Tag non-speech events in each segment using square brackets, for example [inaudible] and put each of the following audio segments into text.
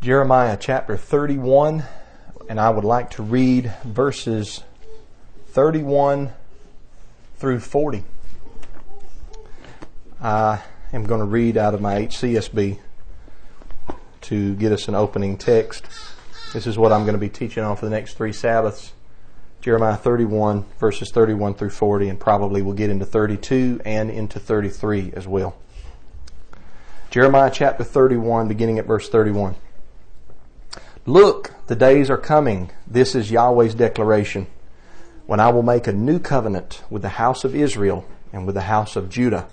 Jeremiah chapter 31, and I would like to read verses 31 through 40. I am going to read out of my HCSB to get us an opening text. This is what I'm going to be teaching on for the next three Sabbaths. Jeremiah 31, verses 31 through 40, and probably we'll get into 32 and into 33 as well. Jeremiah chapter 31, beginning at verse 31. Look, the days are coming. This is Yahweh's declaration. When I will make a new covenant with the house of Israel and with the house of Judah.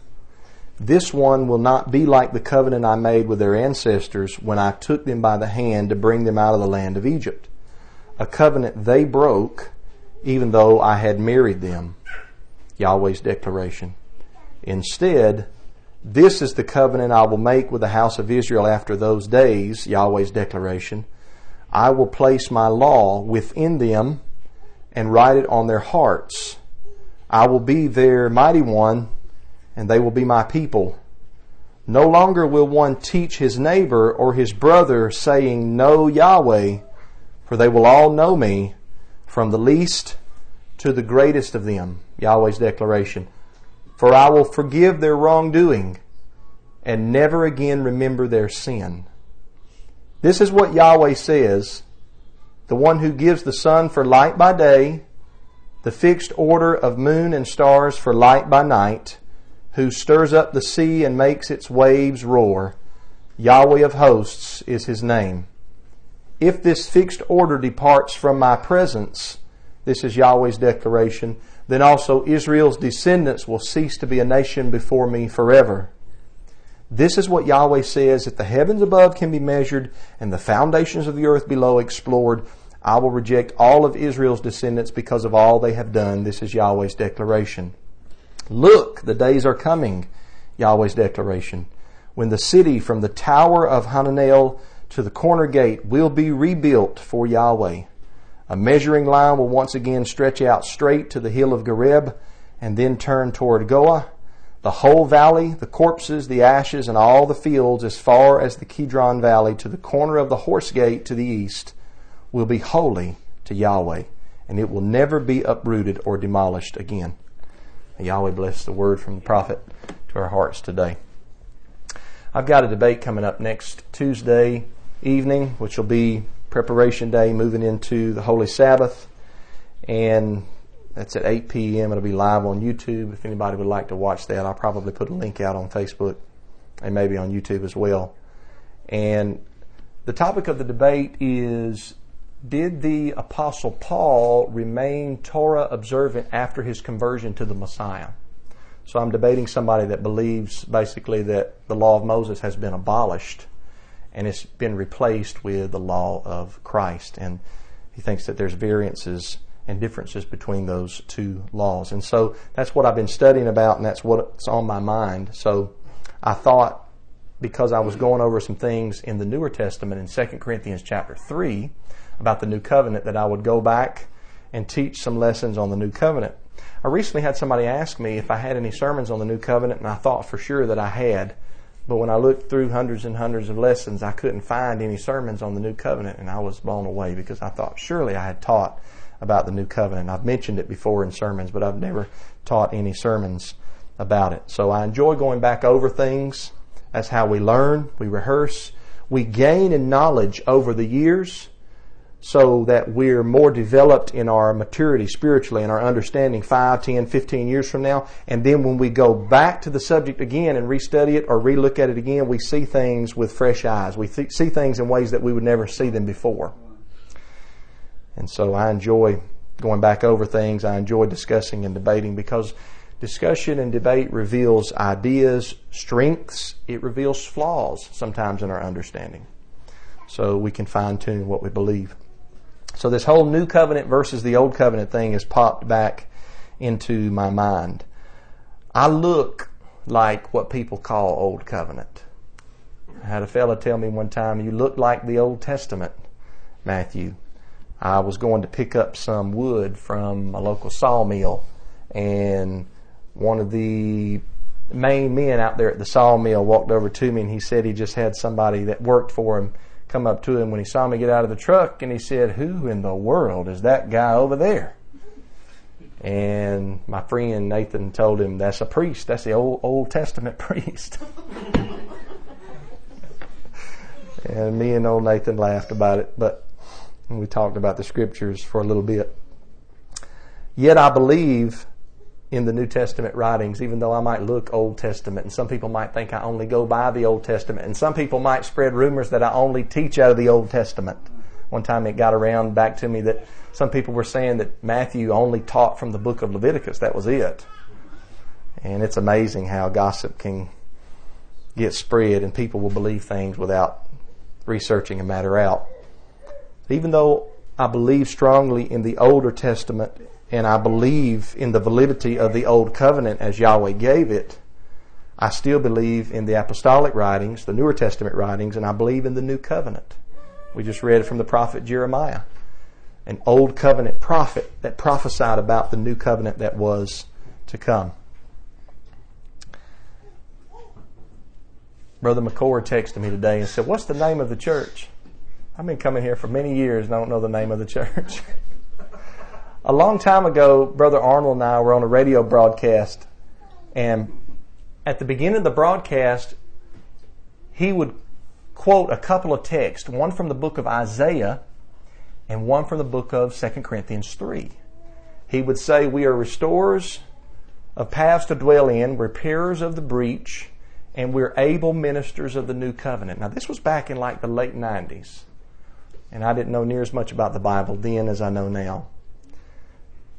This one will not be like the covenant I made with their ancestors when I took them by the hand to bring them out of the land of Egypt. A covenant they broke even though I had married them. Yahweh's declaration. Instead, this is the covenant I will make with the house of Israel after those days, Yahweh's declaration. I will place my law within them and write it on their hearts. I will be their mighty one, and they will be my people. No longer will one teach his neighbor or his brother, saying, Know Yahweh, for they will all know me, from the least to the greatest of them. Yahweh's declaration. For I will forgive their wrongdoing and never again remember their sin. This is what Yahweh says the one who gives the sun for light by day, the fixed order of moon and stars for light by night, who stirs up the sea and makes its waves roar. Yahweh of hosts is his name. If this fixed order departs from my presence, this is Yahweh's declaration, then also Israel's descendants will cease to be a nation before me forever. This is what Yahweh says if the heavens above can be measured and the foundations of the earth below explored, I will reject all of Israel's descendants because of all they have done. This is Yahweh's declaration. Look, the days are coming, Yahweh's declaration, when the city from the tower of Hananel to the corner gate will be rebuilt for Yahweh. A measuring line will once again stretch out straight to the hill of Gareb and then turn toward Goah. The whole valley, the corpses, the ashes, and all the fields as far as the Kidron Valley to the corner of the horse gate to the east will be holy to Yahweh, and it will never be uprooted or demolished again. Yahweh bless the word from the prophet to our hearts today. I've got a debate coming up next Tuesday evening, which will be preparation day, moving into the Holy Sabbath. And that's at 8 p.m. It'll be live on YouTube. If anybody would like to watch that, I'll probably put a link out on Facebook and maybe on YouTube as well. And the topic of the debate is Did the Apostle Paul remain Torah observant after his conversion to the Messiah? So I'm debating somebody that believes basically that the law of Moses has been abolished and it's been replaced with the law of Christ. And he thinks that there's variances and differences between those two laws. And so that's what I've been studying about, and that's what's on my mind. So I thought, because I was going over some things in the Newer Testament in 2 Corinthians chapter 3 about the new covenant, that I would go back and teach some lessons on the new covenant. I recently had somebody ask me if I had any sermons on the new covenant, and I thought for sure that I had. But when I looked through hundreds and hundreds of lessons, I couldn't find any sermons on the New Covenant, and I was blown away because I thought surely I had taught about the New Covenant. I've mentioned it before in sermons, but I've never taught any sermons about it. So I enjoy going back over things. That's how we learn, we rehearse, we gain in knowledge over the years so that we're more developed in our maturity spiritually and our understanding 5, 10, 15 years from now. And then when we go back to the subject again and restudy it or relook at it again, we see things with fresh eyes. We th- see things in ways that we would never see them before. And so I enjoy going back over things. I enjoy discussing and debating because discussion and debate reveals ideas, strengths, it reveals flaws sometimes in our understanding. So we can fine tune what we believe. So this whole new covenant versus the old covenant thing has popped back into my mind. I look like what people call old covenant. I had a fellow tell me one time, you look like the Old Testament, Matthew. I was going to pick up some wood from a local sawmill and one of the main men out there at the sawmill walked over to me and he said he just had somebody that worked for him come up to him when he saw me get out of the truck and he said, Who in the world is that guy over there? And my friend Nathan told him, That's a priest. That's the Old, Old Testament [laughs] priest. and me and old Nathan laughed about it, but we talked about the scriptures for a little bit. Yet I believe in the New Testament writings, even though I might look Old Testament, and some people might think I only go by the Old Testament, and some people might spread rumors that I only teach out of the Old Testament. One time it got around back to me that some people were saying that Matthew only taught from the book of Leviticus. That was it. And it's amazing how gossip can get spread and people will believe things without researching a matter out. Even though I believe strongly in the Older Testament and I believe in the validity of the Old Covenant as Yahweh gave it, I still believe in the apostolic writings, the Newer Testament writings, and I believe in the New Covenant. We just read from the prophet Jeremiah, an Old Covenant prophet that prophesied about the New Covenant that was to come. Brother McCord texted me today and said, What's the name of the church? I've been coming here for many years and I don't know the name of the church. [laughs] a long time ago, Brother Arnold and I were on a radio broadcast, and at the beginning of the broadcast, he would quote a couple of texts, one from the book of Isaiah and one from the book of 2 Corinthians 3. He would say, We are restorers of paths to dwell in, repairers of the breach, and we're able ministers of the new covenant. Now, this was back in like the late 90s, and I didn't know near as much about the Bible then as I know now.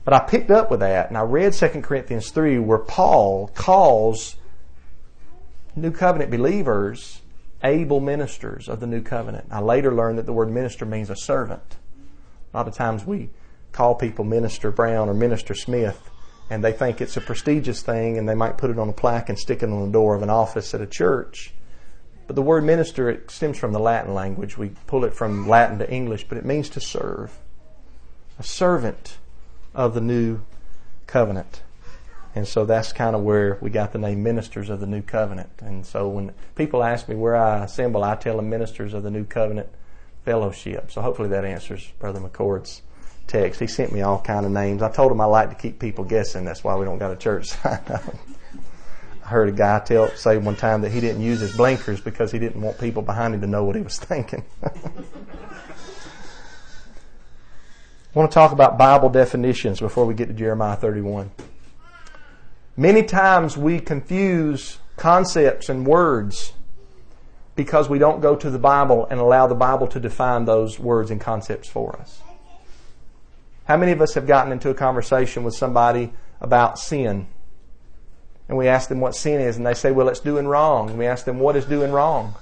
But I picked up with that and I read 2 Corinthians 3 where Paul calls New Covenant believers able ministers of the New Covenant. I later learned that the word minister means a servant. A lot of times we call people Minister Brown or Minister Smith and they think it's a prestigious thing and they might put it on a plaque and stick it on the door of an office at a church. But the word minister, it stems from the Latin language. We pull it from Latin to English, but it means to serve. A servant of the new covenant. And so that's kind of where we got the name ministers of the new covenant. And so when people ask me where I assemble, I tell them ministers of the new covenant fellowship. So hopefully that answers Brother McCord's text. He sent me all kind of names. I told him I like to keep people guessing. That's why we don't got a church [laughs] sign up. I heard a guy tell say one time that he didn't use his blinkers because he didn't want people behind him to know what he was thinking. I want to talk about Bible definitions before we get to Jeremiah 31. Many times we confuse concepts and words because we don't go to the Bible and allow the Bible to define those words and concepts for us. How many of us have gotten into a conversation with somebody about sin? And we ask them what sin is, and they say, well, it's doing wrong. And we ask them, what is doing wrong?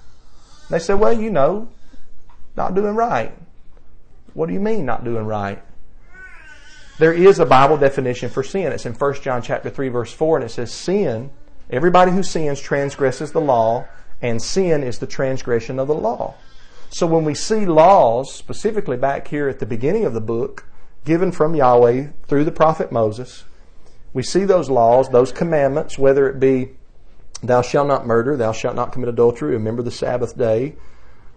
They say, well, you know, not doing right. What do you mean not doing right? There is a Bible definition for sin. It's in 1 John chapter 3 verse 4 and it says sin, everybody who sins transgresses the law and sin is the transgression of the law. So when we see laws, specifically back here at the beginning of the book, given from Yahweh through the prophet Moses, we see those laws, those commandments, whether it be thou shalt not murder, thou shalt not commit adultery, remember the Sabbath day,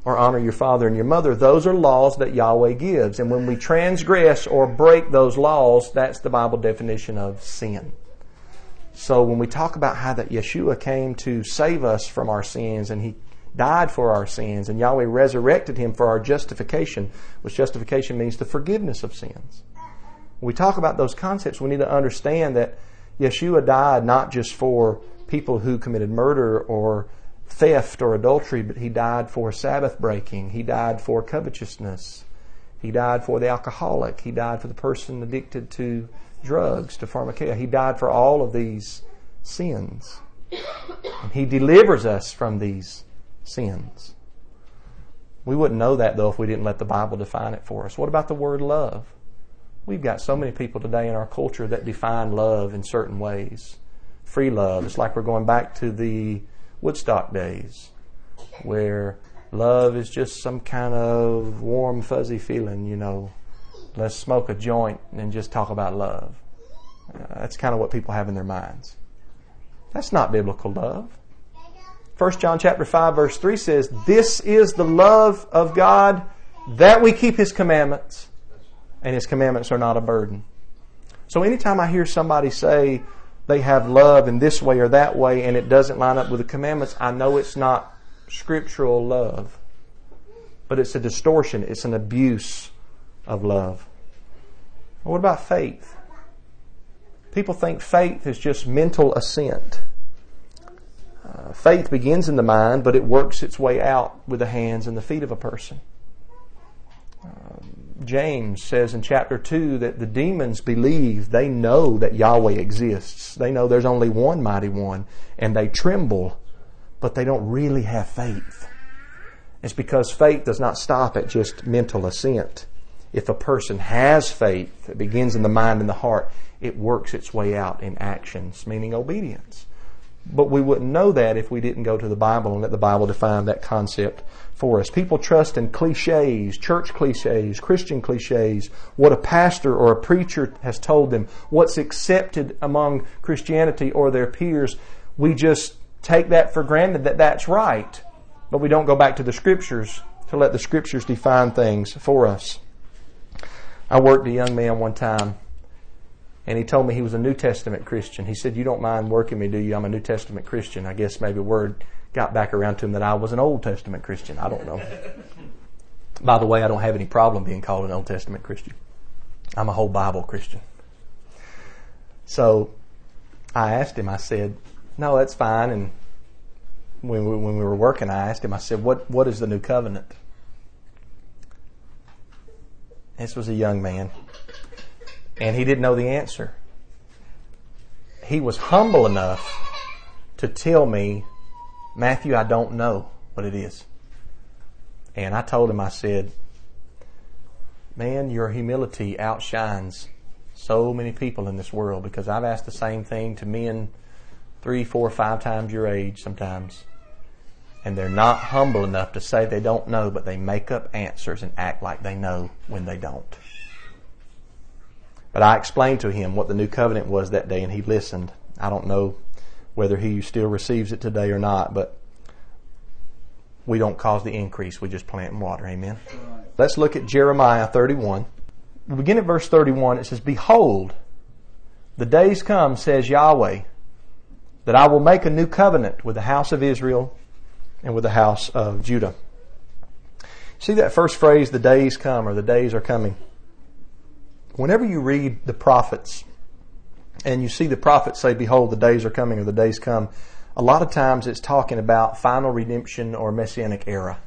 or honor your father and your mother. Those are laws that Yahweh gives. And when we transgress or break those laws, that's the Bible definition of sin. So when we talk about how that Yeshua came to save us from our sins and he died for our sins and Yahweh resurrected him for our justification, which justification means the forgiveness of sins. When we talk about those concepts, we need to understand that Yeshua died not just for people who committed murder or theft or adultery, but he died for Sabbath breaking. He died for covetousness. He died for the alcoholic. He died for the person addicted to drugs, to pharmakeia. He died for all of these sins. And he delivers us from these sins. We wouldn't know that though if we didn't let the Bible define it for us. What about the word love? We've got so many people today in our culture that define love in certain ways. Free love. It's like we're going back to the Woodstock days, where love is just some kind of warm, fuzzy feeling, you know. Let's smoke a joint and just talk about love. Uh, that's kind of what people have in their minds. That's not biblical love. 1 John chapter 5 verse 3 says, This is the love of God that we keep His commandments, and His commandments are not a burden. So anytime I hear somebody say they have love in this way or that way and it doesn't line up with the commandments, I know it's not scriptural love. But it's a distortion, it's an abuse of love. What about faith? People think faith is just mental assent. Uh, faith begins in the mind, but it works its way out with the hands and the feet of a person. Um, James says in chapter 2 that the demons believe, they know that Yahweh exists. They know there's only one mighty one, and they tremble, but they don't really have faith. It's because faith does not stop at just mental assent. If a person has faith, it begins in the mind and the heart, it works its way out in actions, meaning obedience. But we wouldn't know that if we didn't go to the Bible and let the Bible define that concept for us. People trust in cliches, church cliches, Christian cliches, what a pastor or a preacher has told them, what's accepted among Christianity or their peers. We just take that for granted that that's right, but we don't go back to the scriptures to let the scriptures define things for us. I worked a young man one time and he told me he was a New Testament Christian. He said, You don't mind working me, do you? I'm a New Testament Christian. I guess maybe word got back around to him that I was an Old Testament Christian. I don't know. By the way, I don't have any problem being called an Old Testament Christian. I'm a whole Bible Christian. So I asked him, I said, No, that's fine. And when we, when we were working, I asked him, I said, What, what is the new covenant? This was a young man and he didn't know the answer. He was humble enough to tell me, Matthew, I don't know what it is. And I told him, I said, man, your humility outshines so many people in this world because I've asked the same thing to men three, four, five times your age sometimes. And they're not humble enough to say they don't know, but they make up answers and act like they know when they don't. But I explained to him what the new covenant was that day, and he listened. I don't know whether he still receives it today or not, but we don't cause the increase. We just plant and water. Amen. Right. Let's look at Jeremiah 31. We begin at verse 31. It says, Behold, the days come, says Yahweh, that I will make a new covenant with the house of Israel and with the house of Judah. See that first phrase, the days come, or the days are coming whenever you read the prophets and you see the prophets say, Behold, the days are coming or the days come, a lot of times it's talking about final redemption or messianic era.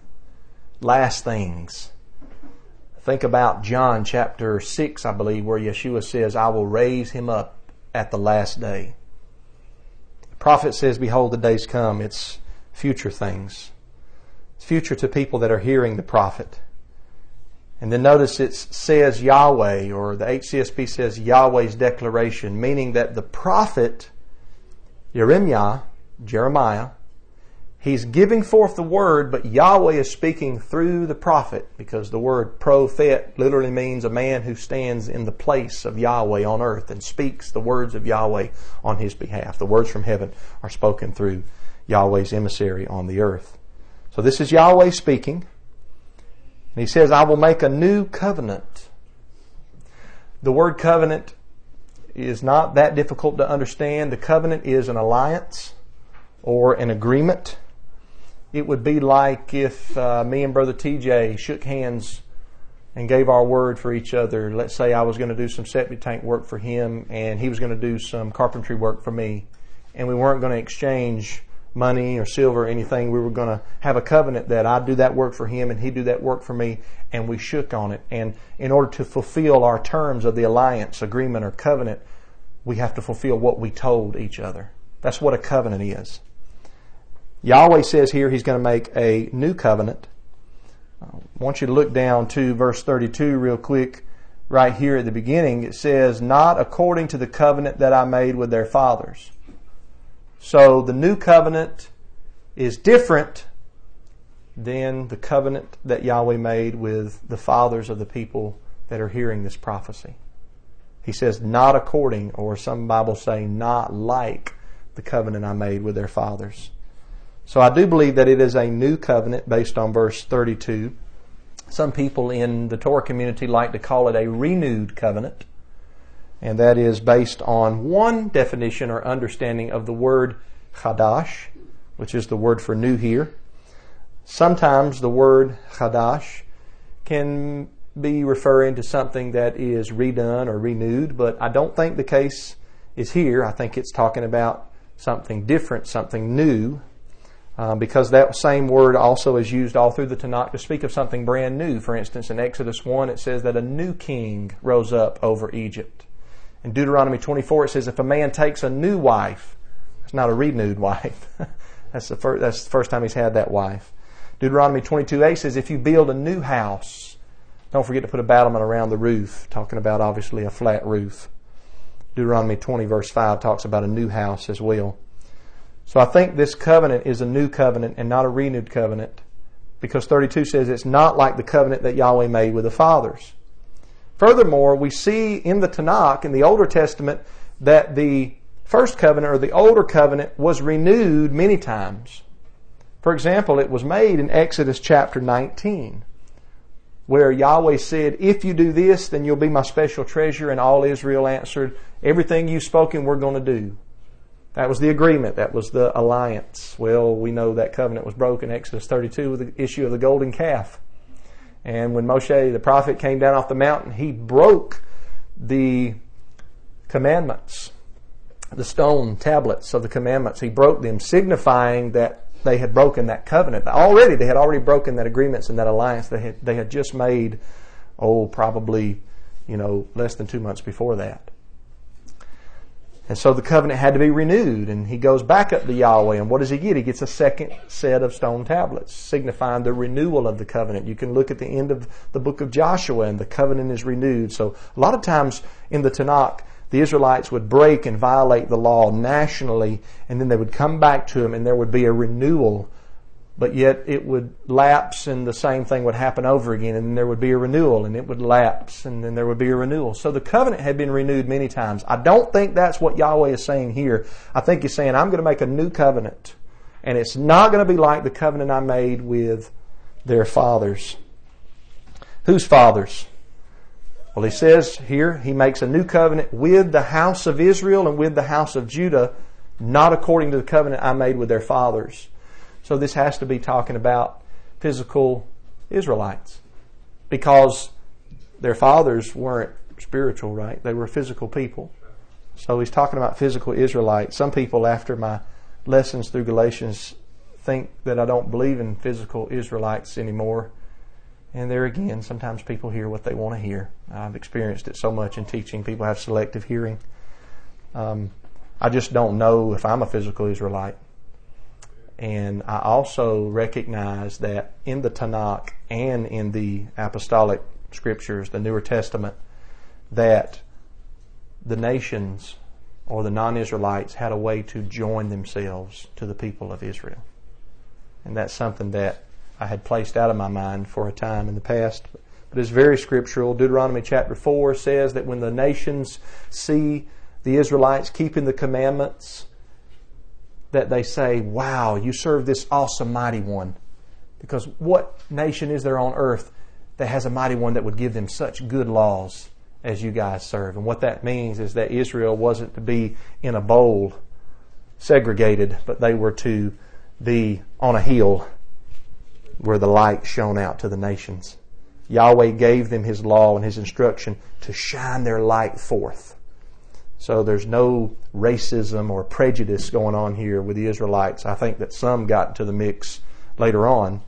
Last things. Think about John chapter 6, I believe, where Yeshua says, I will raise him up at the last day. The prophet says, Behold, the days come. It's future things. It's future to people that are hearing the prophet. And then notice it says Yahweh, or the HCSB says Yahweh's declaration, meaning that the prophet, Jeremiah, Jeremiah, he's giving forth the word, but Yahweh is speaking through the prophet, because the word prophet literally means a man who stands in the place of Yahweh on earth and speaks the words of Yahweh on his behalf. The words from heaven are spoken through Yahweh's emissary on the earth. So this is Yahweh speaking. And he says, I will make a new covenant. The word covenant is not that difficult to understand. The covenant is an alliance or an agreement. It would be like if uh, me and Brother TJ shook hands and gave our word for each other. Let's say I was going to do some septic tank work for him and he was going to do some carpentry work for me. And we weren't going to exchange money or silver or anything. We were going to have a covenant that I'd do that work for him and he'd do that work for me, and we shook on it. And in order to fulfill our terms of the alliance, agreement, or covenant, we have to fulfill what we told each other. That's what a covenant is. Yahweh says here he's going to make a new covenant. I want you to look down to verse 32 real quick. Right here at the beginning, it says, Not according to the covenant that I made with their fathers so the new covenant is different than the covenant that Yahweh made with the fathers of the people that are hearing this prophecy. He says, not according, or some Bibles say, not like the covenant I made with their fathers. So I do believe that it is a new covenant based on verse 32. Some people in the Torah community like to call it a renewed covenant, and that is based on one definition or understanding of the word chadash, which is the word for new here. Sometimes the word chadash can be referring to something that is redone or renewed, but I don't think the case is here. I think it's talking about something different, something new, uh, because that same word also is used all through the Tanakh to speak of something brand new. For instance, in Exodus 1, it says that a new king rose up over Egypt. In Deuteronomy 24, it says if a man takes a new wife, it's not a renewed [laughs] wife. that's, the first, that's the first time he's had that wife. Deuteronomy 22a says if you build a new house, don't forget to put a battlement around the roof, talking about obviously a flat roof. Deuteronomy 20 verse 5 talks about a new house as well. So I think this covenant is a new covenant and not a renewed covenant because 32 says it's not like the covenant that Yahweh made with the fathers. Furthermore, we see in the Tanakh, in the Older Testament, that the first covenant or the older covenant was renewed many times. For example, it was made in Exodus chapter 19 where Yahweh said, If you do this, then you'll be my special treasure. And all Israel answered, Everything you've spoken, we're going to do. That was the agreement. That was the alliance. Well, we know that covenant was broken, Exodus 32, with the issue of the golden calf. And when Moshe, the prophet, came down off the mountain, he broke the commandments, the stone tablets of the commandments. He broke them, signifying that they had broken that covenant. Already, they had already broken that agreements and that alliance they had, they had just made, oh, probably, you know, less than two months before that. And so the covenant had to be renewed, and he goes back up to Yahweh, and what does he get? He gets a second set of stone tablets, signifying the renewal of the covenant. You can look at the end of the book of Joshua, and the covenant is renewed. So a lot of times in the Tanakh, the Israelites would break and violate the law nationally, and then they would come back to him, and there would be a renewal. But yet it would lapse, and the same thing would happen over again, and there would be a renewal, and it would lapse, and then there would be a renewal. So the covenant had been renewed many times. I don't think that's what Yahweh is saying here. I think He's saying, I'm going to make a new covenant, and it's not going to be like the covenant I made with their fathers. Whose fathers? Well, he says here he makes a new covenant with the house of Israel and with the house of Judah, not according to the covenant I made with their fathers. So this has to be talking about physical Israelites because their fathers weren't spiritual, right? They were physical people. So he's talking about physical Israelites. Some people, after my lessons through Galatians, think that I don't believe in physical Israelites anymore and there again, sometimes people hear what they want to hear. I've experienced it so much in teaching. People have selective hearing. Um, I just don't know if I'm a physical Israelite. And I also recognize that in the Tanakh and in the apostolic scriptures, the Newer Testament, that the nations or the non Israelites had a way to join themselves to the people of Israel. And that's something that I had placed out of my mind for a time in the past. But it's very scriptural. Deuteronomy chapter 4 says that when the nations see the Israelites keeping the commandments, that they say, Wow, you serve this awesome mighty one. Because what nation is there on earth that has a mighty one that would give them such good laws as you guys serve? And what that means is that Israel wasn't to be in a bowl segregated, but they were to be on a hill where the light shone out to the nations. Yahweh gave them His law and His instruction to shine their light forth. So there's no racism or prejudice going on here with the Israelites. I think that some got into the mix later on,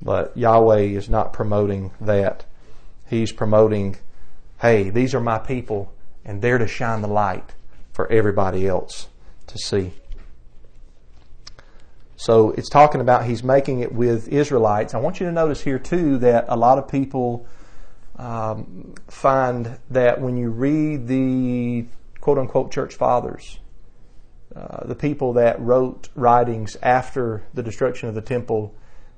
but Yahweh is not promoting that. He's promoting, hey, these are my people, and they're to shine the light for everybody else to see. So it's talking about he's making it with Israelites. I want you to notice here too that a lot of people um, find that when you read the quote unquote church fathers, uh, the people that wrote writings after the destruction of the temple,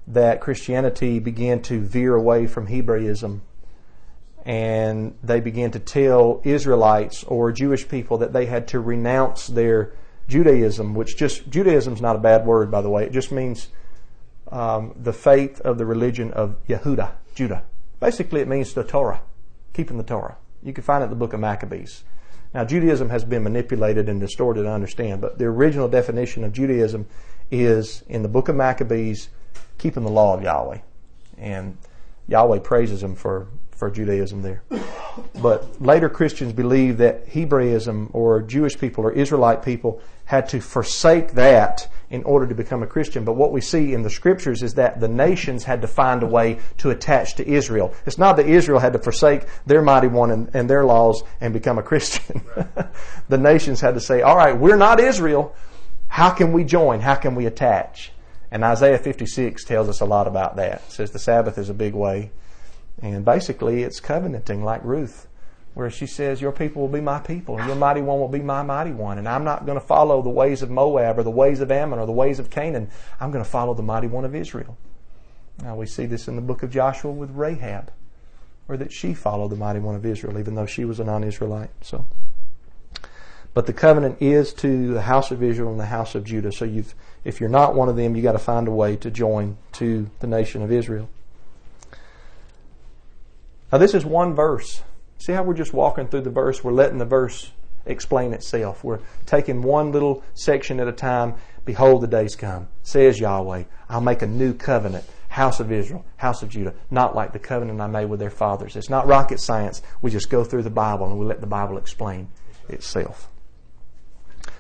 that Christianity began to veer away from Hebraism and they began to tell Israelites or Jewish people that they had to renounce their Judaism, which just Judaism's not a bad word, by the way. It just means um, the faith of the religion of Yehuda, Judah. Basically, it means the Torah, keeping the Torah. You can find it in the book of Maccabees. Now, Judaism has been manipulated and distorted, I understand, but the original definition of Judaism is in the book of Maccabees, keeping the law of Yahweh. And Yahweh praises them for, for Judaism there. But later Christians believe that Hebraism or Jewish people or Israelite people had to forsake that in order to become a Christian. But what we see in the scriptures is that the nations had to find a way to attach to Israel. It's not that Israel had to forsake their mighty one and, and their laws and become a Christian. [laughs] the nations had to say, all right, we're not Israel. How can we join? How can we attach? And Isaiah 56 tells us a lot about that. It says the Sabbath is a big way. And basically, it's covenanting like Ruth where she says, Your people will be my people, and your mighty one will be my mighty one. And I'm not going to follow the ways of Moab or the ways of Ammon or the ways of Canaan. I'm going to follow the mighty one of Israel. Now we see this in the book of Joshua with Rahab, or that she followed the mighty one of Israel, even though she was a non Israelite. So but the covenant is to the house of Israel and the house of Judah. So if you're not one of them, you've got to find a way to join to the nation of Israel. Now, this is one verse. See how we're just walking through the verse? We're letting the verse explain itself. We're taking one little section at a time. Behold, the days come, says Yahweh. I'll make a new covenant. House of Israel, house of Judah, not like the covenant I made with their fathers. It's not rocket science. We just go through the Bible and we let the Bible explain itself.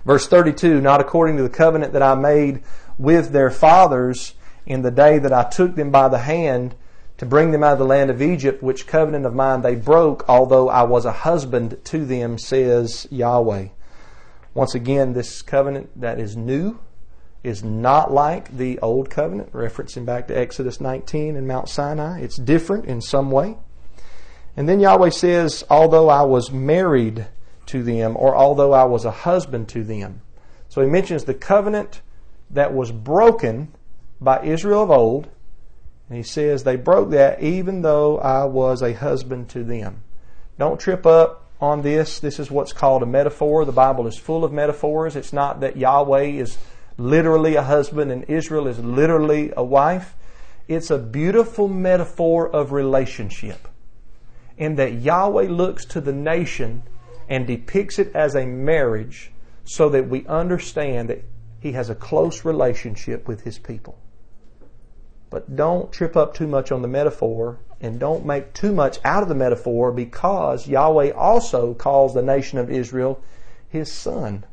Verse 32, not according to the covenant that I made with their fathers in the day that I took them by the hand to bring them out of the land of Egypt, which covenant of mine they broke, although I was a husband to them, says Yahweh. Once again, this covenant that is new is not like the old covenant, referencing back to Exodus 19 and Mount Sinai. It's different in some way. And then Yahweh says, although I was married to them, or although I was a husband to them. So he mentions the covenant that was broken by Israel of old and he says they broke that even though I was a husband to them. Don't trip up on this. This is what's called a metaphor. The Bible is full of metaphors. It's not that Yahweh is literally a husband and Israel is literally a wife. It's a beautiful metaphor of relationship. In that Yahweh looks to the nation and depicts it as a marriage so that we understand that he has a close relationship with his people. But don't trip up too much on the metaphor and don't make too much out of the metaphor because Yahweh also calls the nation of Israel his son.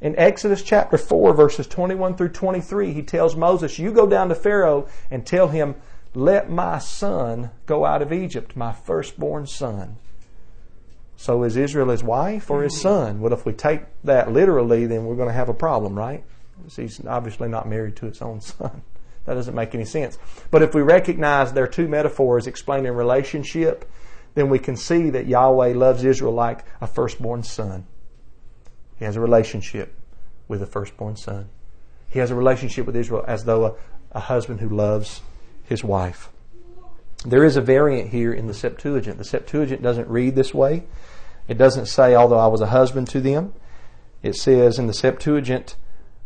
In Exodus chapter 4, verses 21 through 23, he tells Moses, You go down to Pharaoh and tell him, Let my son go out of Egypt, my firstborn son. So is Israel his wife or his mm-hmm. son? Well, if we take that literally, then we're going to have a problem, right? He's obviously not married to his own son. That doesn't make any sense. But if we recognize there are two metaphors explaining relationship, then we can see that Yahweh loves Israel like a firstborn son. He has a relationship with a firstborn son. He has a relationship with Israel as though a, a husband who loves his wife. There is a variant here in the Septuagint. The Septuagint doesn't read this way. It doesn't say, although I was a husband to them. It says in the Septuagint,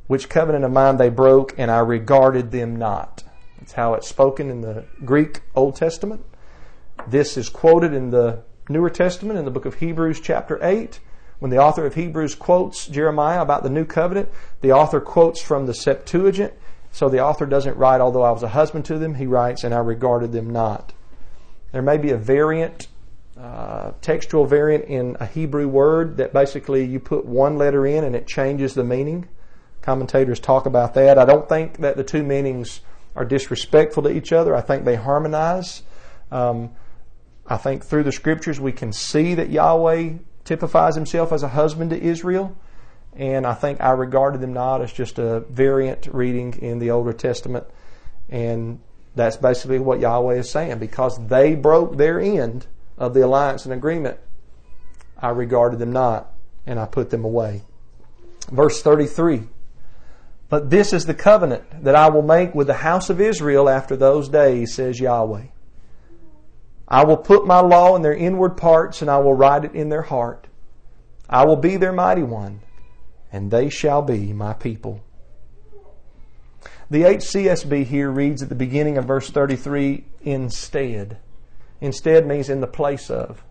which covenant of mine they broke, and I regarded them not. That's how it's spoken in the Greek Old Testament. This is quoted in the Newer Testament in the book of Hebrews, chapter 8. When the author of Hebrews quotes Jeremiah about the new covenant, the author quotes from the Septuagint. So the author doesn't write, although I was a husband to them, he writes, and I regarded them not. There may be a variant, uh, textual variant in a Hebrew word that basically you put one letter in and it changes the meaning. Commentators talk about that. I don't think that the two meanings are disrespectful to each other. I think they harmonize. Um, I think through the scriptures we can see that Yahweh typifies himself as a husband to Israel. And I think I regarded them not as just a variant reading in the Older Testament. And that's basically what Yahweh is saying. Because they broke their end of the alliance and agreement, I regarded them not and I put them away. Verse 33. But this is the covenant that I will make with the house of Israel after those days, says Yahweh. I will put my law in their inward parts and I will write it in their heart. I will be their mighty one and they shall be my people. The HCSB here reads at the beginning of verse 33 instead. Instead means in the place of.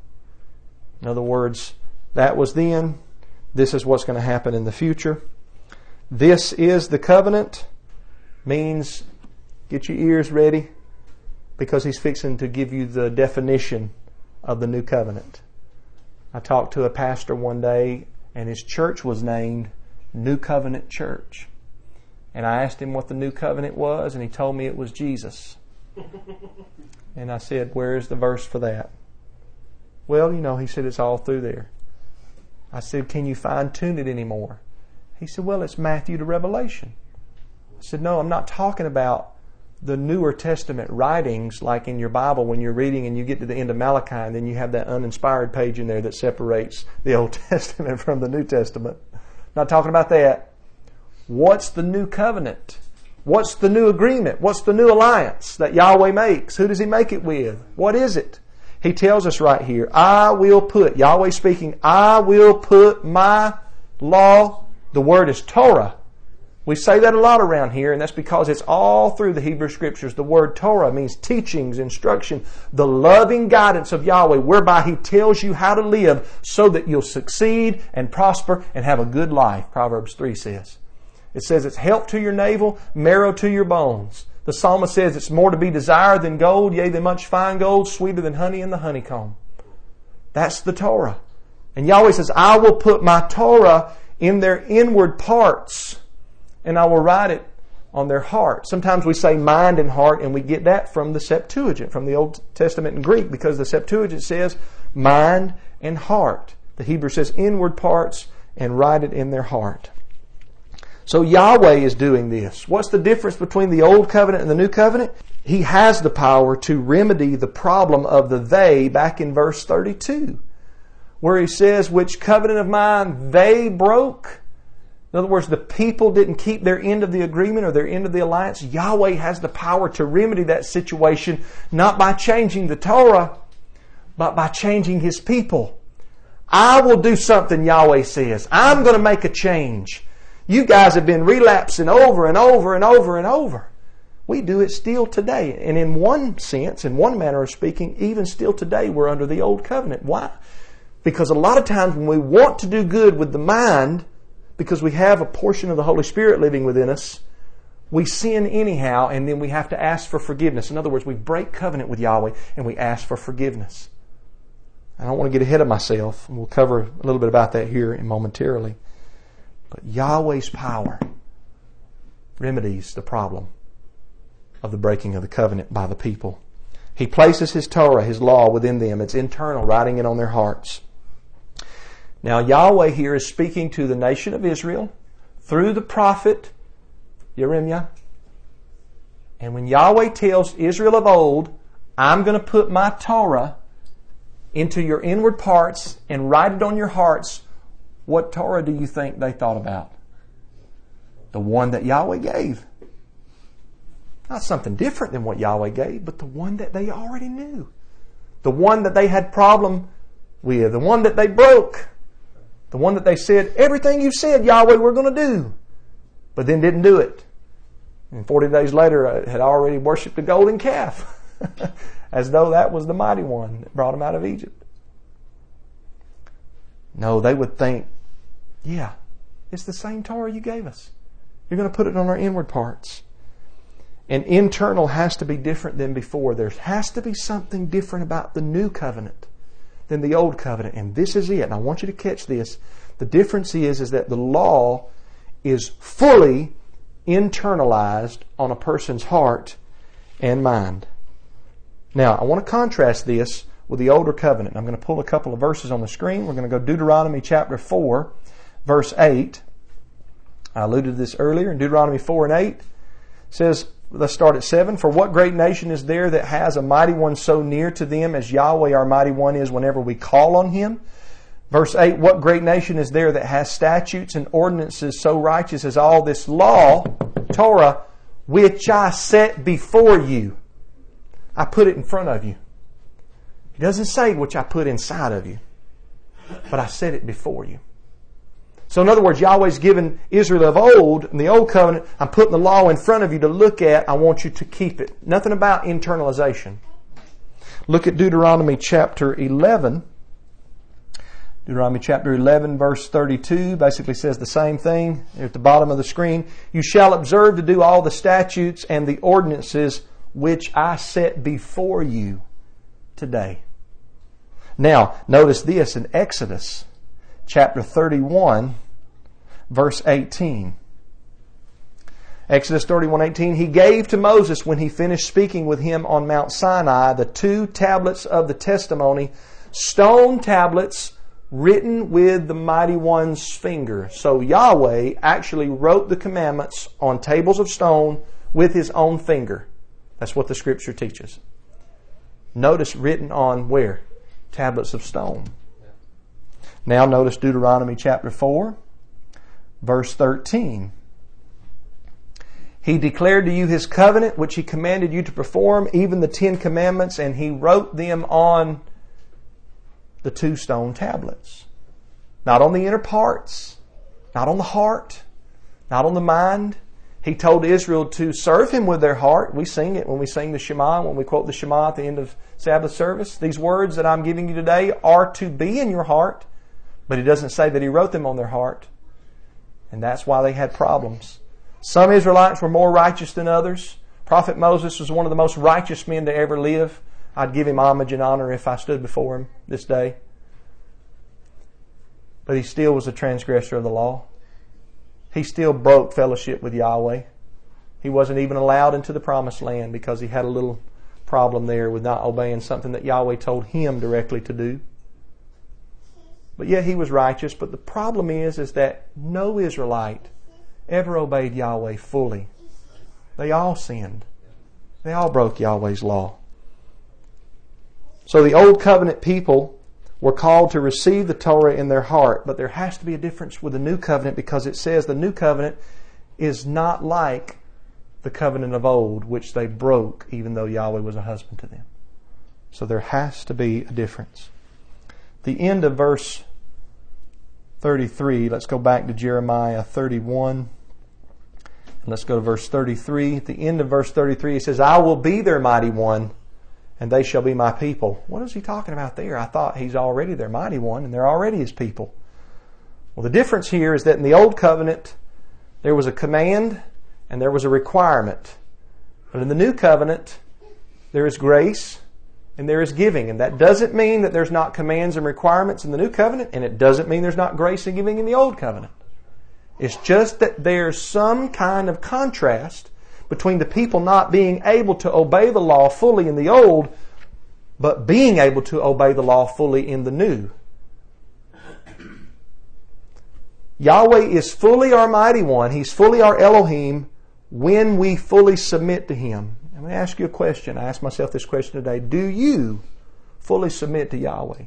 In other words, that was then. This is what's going to happen in the future. This is the covenant means get your ears ready because he's fixing to give you the definition of the new covenant. I talked to a pastor one day and his church was named New Covenant Church. And I asked him what the new covenant was, and he told me it was Jesus. [laughs] and I said, Where is the verse for that? Well, you know, he said it's all through there. I said, Can you fine tune it anymore? He said, Well, it's Matthew to Revelation. I said, No, I'm not talking about the newer Testament writings, like in your Bible when you're reading and you get to the end of Malachi, and then you have that uninspired page in there that separates the Old [laughs] Testament from the New Testament. Not talking about that. What's the new covenant? What's the new agreement? What's the new alliance that Yahweh makes? Who does He make it with? What is it? He tells us right here, I will put, Yahweh speaking, I will put my law, the word is Torah, we say that a lot around here, and that's because it's all through the Hebrew Scriptures. The word Torah means teachings, instruction, the loving guidance of Yahweh, whereby He tells you how to live so that you'll succeed and prosper and have a good life, Proverbs 3 says. It says it's help to your navel, marrow to your bones. The psalmist says it's more to be desired than gold, yea, than much fine gold, sweeter than honey in the honeycomb. That's the Torah. And Yahweh says, I will put my Torah in their inward parts and I will write it on their heart. Sometimes we say mind and heart, and we get that from the Septuagint, from the Old Testament in Greek, because the Septuagint says mind and heart. The Hebrew says inward parts and write it in their heart. So Yahweh is doing this. What's the difference between the Old Covenant and the New Covenant? He has the power to remedy the problem of the they back in verse 32, where he says, Which covenant of mine they broke in other words, the people didn't keep their end of the agreement or their end of the alliance. Yahweh has the power to remedy that situation, not by changing the Torah, but by changing His people. I will do something, Yahweh says. I'm going to make a change. You guys have been relapsing over and over and over and over. We do it still today. And in one sense, in one manner of speaking, even still today, we're under the old covenant. Why? Because a lot of times when we want to do good with the mind, because we have a portion of the Holy Spirit living within us, we sin anyhow, and then we have to ask for forgiveness. In other words, we break covenant with Yahweh and we ask for forgiveness. I don't want to get ahead of myself. We'll cover a little bit about that here momentarily. But Yahweh's power remedies the problem of the breaking of the covenant by the people. He places His Torah, His law within them. It's internal, writing it on their hearts. Now, Yahweh here is speaking to the nation of Israel through the prophet Jeremiah. And when Yahweh tells Israel of old, I'm going to put my Torah into your inward parts and write it on your hearts, what Torah do you think they thought about? The one that Yahweh gave. Not something different than what Yahweh gave, but the one that they already knew. The one that they had problem with, the one that they broke. The one that they said, everything you said, Yahweh, we're going to do. But then didn't do it. And 40 days later, uh, I had already worshiped a golden calf. [laughs] As though that was the mighty one that brought them out of Egypt. No, they would think, yeah, it's the same Torah you gave us. You're going to put it on our inward parts. And internal has to be different than before. There has to be something different about the new covenant than the old covenant. And this is it. And I want you to catch this. The difference is, is that the law is fully internalized on a person's heart and mind. Now, I want to contrast this with the older covenant. I'm going to pull a couple of verses on the screen. We're going to go Deuteronomy chapter 4, verse 8. I alluded to this earlier in Deuteronomy 4 and 8. It says, Let's start at 7. For what great nation is there that has a mighty one so near to them as Yahweh our mighty one is whenever we call on him? Verse 8, what great nation is there that has statutes and ordinances so righteous as all this law, Torah, which I set before you? I put it in front of you. He doesn't say which I put inside of you, but I set it before you. So in other words, Yahweh's given Israel of old, in the old covenant, I'm putting the law in front of you to look at. I want you to keep it. Nothing about internalization. Look at Deuteronomy chapter 11. Deuteronomy chapter 11 verse 32 basically says the same thing at the bottom of the screen. You shall observe to do all the statutes and the ordinances which I set before you today. Now, notice this in Exodus chapter 31, verse 18. Exodus 31:18 he gave to Moses when he finished speaking with him on Mount Sinai the two tablets of the testimony, stone tablets written with the mighty one's finger. So Yahweh actually wrote the commandments on tables of stone with his own finger. That's what the scripture teaches. Notice written on where? Tablets of stone. Now notice Deuteronomy chapter 4, verse 13. He declared to you his covenant, which he commanded you to perform, even the Ten Commandments, and he wrote them on the two stone tablets. Not on the inner parts, not on the heart, not on the mind. He told Israel to serve him with their heart. We sing it when we sing the Shema, when we quote the Shema at the end of Sabbath service. These words that I'm giving you today are to be in your heart. But he doesn't say that he wrote them on their heart. And that's why they had problems. Some Israelites were more righteous than others. Prophet Moses was one of the most righteous men to ever live. I'd give him homage and honor if I stood before him this day. But he still was a transgressor of the law. He still broke fellowship with Yahweh. He wasn't even allowed into the promised land because he had a little problem there with not obeying something that Yahweh told him directly to do. But yet he was righteous. But the problem is, is that no Israelite ever obeyed Yahweh fully. They all sinned. They all broke Yahweh's law. So the old covenant people were called to receive the Torah in their heart, but there has to be a difference with the new covenant because it says the new covenant is not like the covenant of old, which they broke even though Yahweh was a husband to them. So there has to be a difference. The end of verse 33. Let's go back to Jeremiah 31. And let's go to verse 33. At the end of verse 33, he says, I will be their mighty one, and they shall be my people. What is he talking about there? I thought he's already their mighty one, and they're already his people. Well, the difference here is that in the Old Covenant, there was a command and there was a requirement. But in the New Covenant, there is grace and there is giving. And that doesn't mean that there's not commands and requirements in the new covenant, and it doesn't mean there's not grace and giving in the old covenant. It's just that there's some kind of contrast between the people not being able to obey the law fully in the old, but being able to obey the law fully in the new. Yahweh is fully our mighty one. He's fully our Elohim when we fully submit to Him. Ask you a question. I ask myself this question today. Do you fully submit to Yahweh?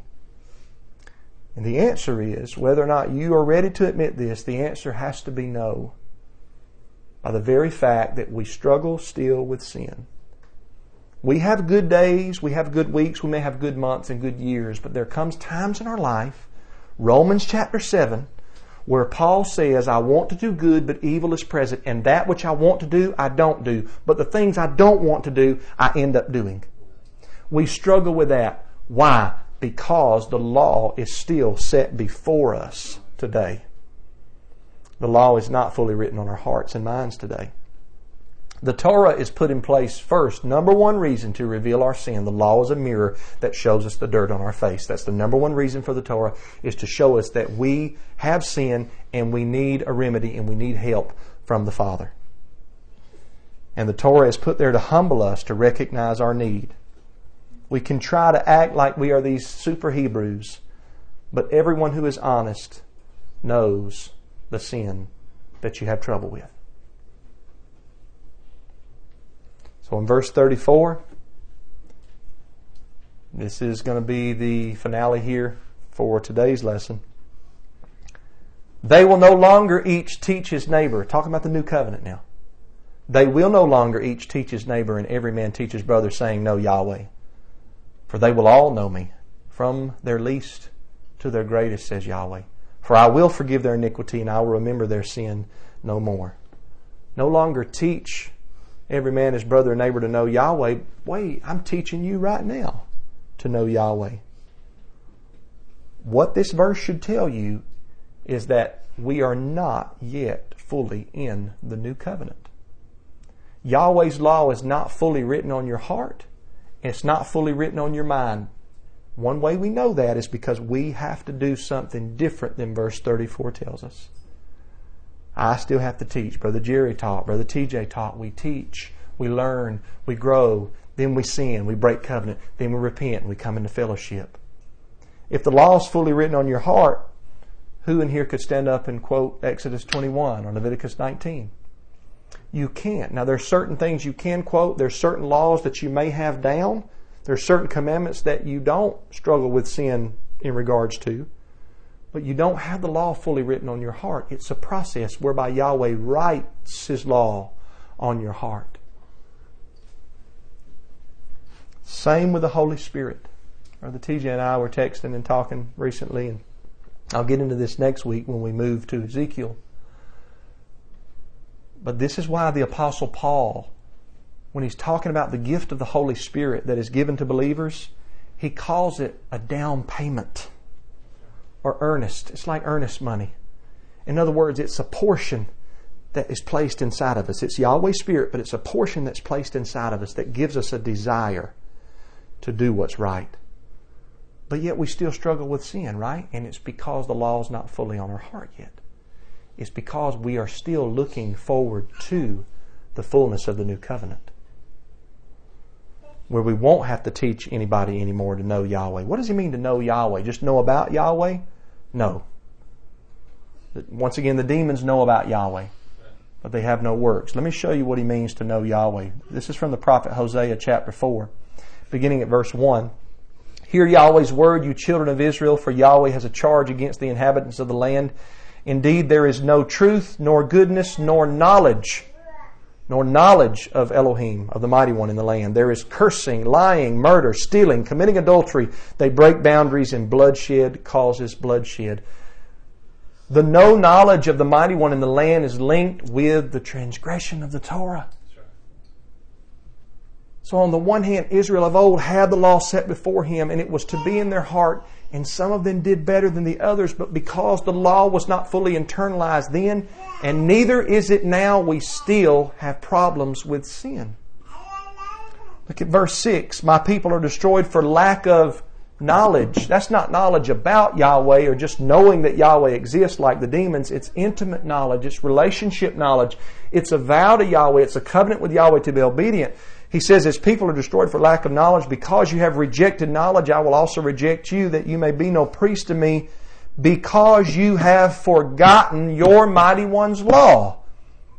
And the answer is, whether or not you are ready to admit this, the answer has to be no. By the very fact that we struggle still with sin. We have good days, we have good weeks, we may have good months and good years, but there comes times in our life, Romans chapter 7, where Paul says, I want to do good, but evil is present, and that which I want to do, I don't do. But the things I don't want to do, I end up doing. We struggle with that. Why? Because the law is still set before us today. The law is not fully written on our hearts and minds today. The Torah is put in place first. Number one reason to reveal our sin. The law is a mirror that shows us the dirt on our face. That's the number one reason for the Torah is to show us that we have sin and we need a remedy and we need help from the Father. And the Torah is put there to humble us to recognize our need. We can try to act like we are these super Hebrews, but everyone who is honest knows the sin that you have trouble with. So in verse 34, this is going to be the finale here for today's lesson. They will no longer each teach his neighbor. Talking about the new covenant now. They will no longer each teach his neighbor and every man teach his brother, saying, Know Yahweh. For they will all know me, from their least to their greatest, says Yahweh. For I will forgive their iniquity and I will remember their sin no more. No longer teach every man his brother and neighbor to know Yahweh. Wait, I'm teaching you right now to know Yahweh. What this verse should tell you is that we are not yet fully in the new covenant. Yahweh's law is not fully written on your heart. It's not fully written on your mind. One way we know that is because we have to do something different than verse 34 tells us. I still have to teach. Brother Jerry taught. Brother TJ taught. We teach. We learn. We grow. Then we sin. We break covenant. Then we repent. We come into fellowship. If the law is fully written on your heart, who in here could stand up and quote Exodus 21 or Leviticus 19? You can't. Now, there are certain things you can quote. There are certain laws that you may have down. There are certain commandments that you don't struggle with sin in regards to, but you don't have the law fully written on your heart. It's a process whereby Yahweh writes His law on your heart. Same with the Holy Spirit. Or the TJ and I were texting and talking recently, and I'll get into this next week when we move to Ezekiel. But this is why the Apostle Paul when he's talking about the gift of the Holy Spirit that is given to believers, he calls it a down payment or earnest. It's like earnest money. In other words, it's a portion that is placed inside of us. It's Yahweh's Spirit, but it's a portion that's placed inside of us that gives us a desire to do what's right. But yet we still struggle with sin, right? And it's because the law is not fully on our heart yet. It's because we are still looking forward to the fullness of the new covenant where we won't have to teach anybody anymore to know Yahweh. What does he mean to know Yahweh? Just know about Yahweh? No. Once again, the demons know about Yahweh, but they have no works. Let me show you what he means to know Yahweh. This is from the prophet Hosea chapter 4, beginning at verse 1. Hear Yahweh's word, you children of Israel, for Yahweh has a charge against the inhabitants of the land. Indeed, there is no truth, nor goodness, nor knowledge nor knowledge of Elohim, of the Mighty One in the land. There is cursing, lying, murder, stealing, committing adultery. They break boundaries, and bloodshed causes bloodshed. The no knowledge of the Mighty One in the land is linked with the transgression of the Torah. So, on the one hand, Israel of old had the law set before him, and it was to be in their heart and some of them did better than the others, but because the law was not fully internalized then, and neither is it now, we still have problems with sin. Look at verse 6. My people are destroyed for lack of knowledge. That's not knowledge about Yahweh or just knowing that Yahweh exists like the demons. It's intimate knowledge. It's relationship knowledge. It's a vow to Yahweh. It's a covenant with Yahweh to be obedient. He says, His people are destroyed for lack of knowledge. Because you have rejected knowledge, I will also reject you, that you may be no priest to me, because you have forgotten your mighty one's law.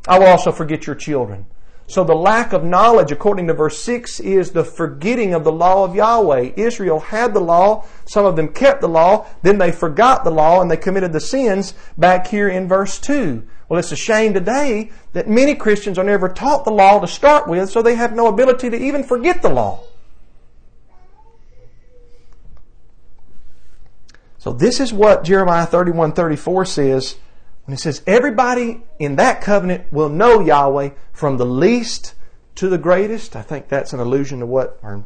I will also forget your children. So the lack of knowledge, according to verse 6, is the forgetting of the law of Yahweh. Israel had the law, some of them kept the law, then they forgot the law and they committed the sins back here in verse 2. Well, it's a shame today that many Christians are never taught the law to start with, so they have no ability to even forget the law. So this is what Jeremiah 31 34 says when it says, Everybody in that covenant will know Yahweh from the least to the greatest. I think that's an allusion to what, or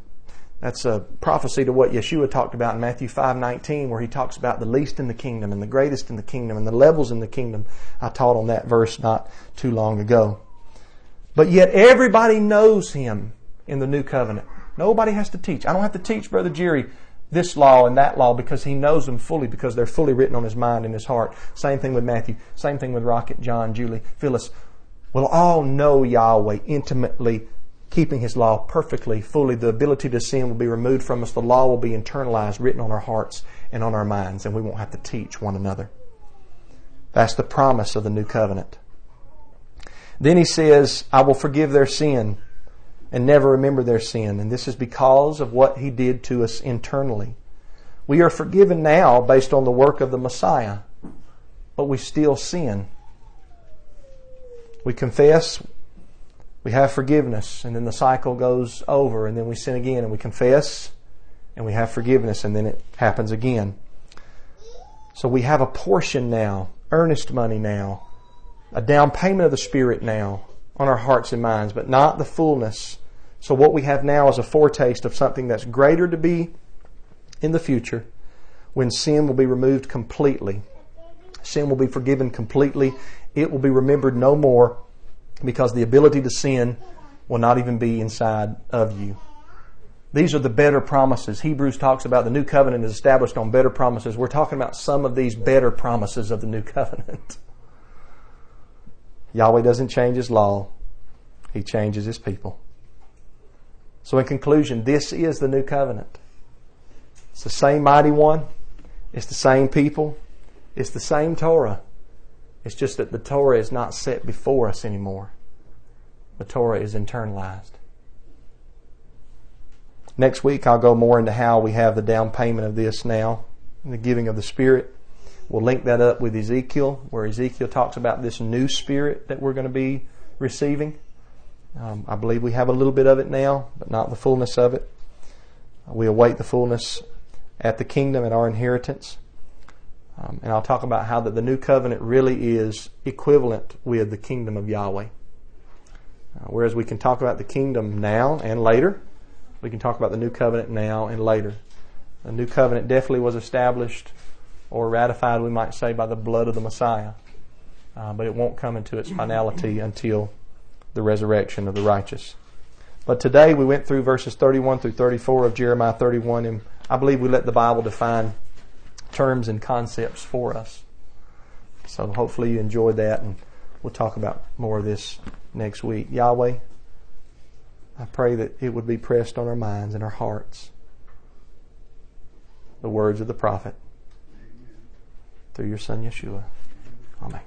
that's a prophecy to what Yeshua talked about in Matthew 5:19 where he talks about the least in the kingdom and the greatest in the kingdom and the levels in the kingdom. I taught on that verse not too long ago. But yet everybody knows him in the new covenant. Nobody has to teach. I don't have to teach Brother Jerry this law and that law because he knows them fully because they're fully written on his mind and his heart. Same thing with Matthew. Same thing with Rocket, John, Julie, Phyllis. We'll all know Yahweh intimately keeping His law perfectly, fully, the ability to sin will be removed from us. The law will be internalized, written on our hearts and on our minds, and we won't have to teach one another. That's the promise of the new covenant. Then he says, I will forgive their sin and never remember their sin. And this is because of what he did to us internally. We are forgiven now based on the work of the Messiah, but we still sin. We confess, we have forgiveness, and then the cycle goes over, and then we sin again, and we confess, and we have forgiveness, and then it happens again. So we have a portion now, earnest money now, a down payment of the Spirit now on our hearts and minds, but not the fullness. So what we have now is a foretaste of something that's greater to be in the future when sin will be removed completely. Sin will be forgiven completely. It will be remembered no more because the ability to sin will not even be inside of you. These are the better promises. Hebrews talks about the new covenant is established on better promises. We're talking about some of these better promises of the new [laughs] covenant. Yahweh doesn't change his law, he changes his people. So, in conclusion, this is the new covenant. It's the same mighty one, it's the same people, it's the same Torah. It's just that the Torah is not set before us anymore. The Torah is internalized. Next week, I'll go more into how we have the down payment of this now, the giving of the Spirit. We'll link that up with Ezekiel, where Ezekiel talks about this new Spirit that we're going to be receiving. Um, I believe we have a little bit of it now, but not the fullness of it. We await the fullness at the kingdom and our inheritance. Um, and I'll talk about how that the new covenant really is equivalent with the kingdom of Yahweh. Uh, whereas we can talk about the kingdom now and later, we can talk about the new covenant now and later. The new covenant definitely was established or ratified, we might say, by the blood of the Messiah. Uh, but it won't come into its finality until the resurrection of the righteous. But today we went through verses 31 through 34 of Jeremiah 31, and I believe we let the Bible define terms and concepts for us. So hopefully you enjoyed that, and we'll talk about more of this next week. Yahweh, I pray that it would be pressed on our minds and our hearts. The words of the prophet through your son Yeshua. Amen.